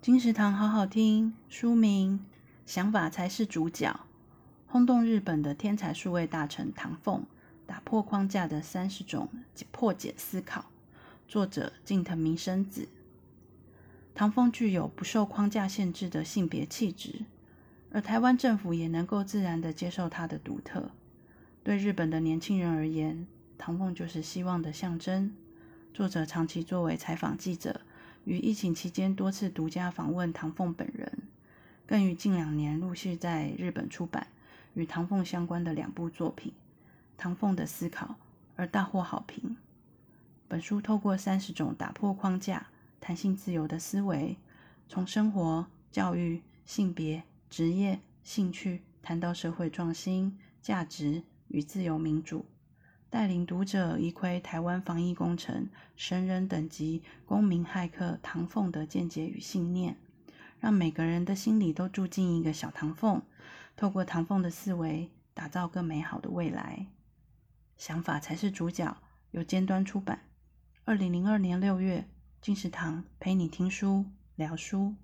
金石堂好好听，书名《想法才是主角》，轰动日本的天才数位大臣唐凤打破框架的三十种破茧思考，作者近藤明生子。唐凤具有不受框架限制的性别气质，而台湾政府也能够自然的接受他的独特。对日本的年轻人而言，唐凤就是希望的象征。作者长期作为采访记者。于疫情期间多次独家访问唐凤本人，更于近两年陆续在日本出版与唐凤相关的两部作品《唐凤的思考》，而大获好评。本书透过三十种打破框架、弹性自由的思维，从生活、教育、性别、职业、兴趣谈到社会创新、价值与自由民主。带领读者一窥台湾防疫工程神人等级公民骇客唐凤的见解与信念，让每个人的心里都住进一个小唐凤，透过唐凤的思维，打造更美好的未来。想法才是主角，由尖端出版，二零零二年六月，金石堂陪你听书聊书。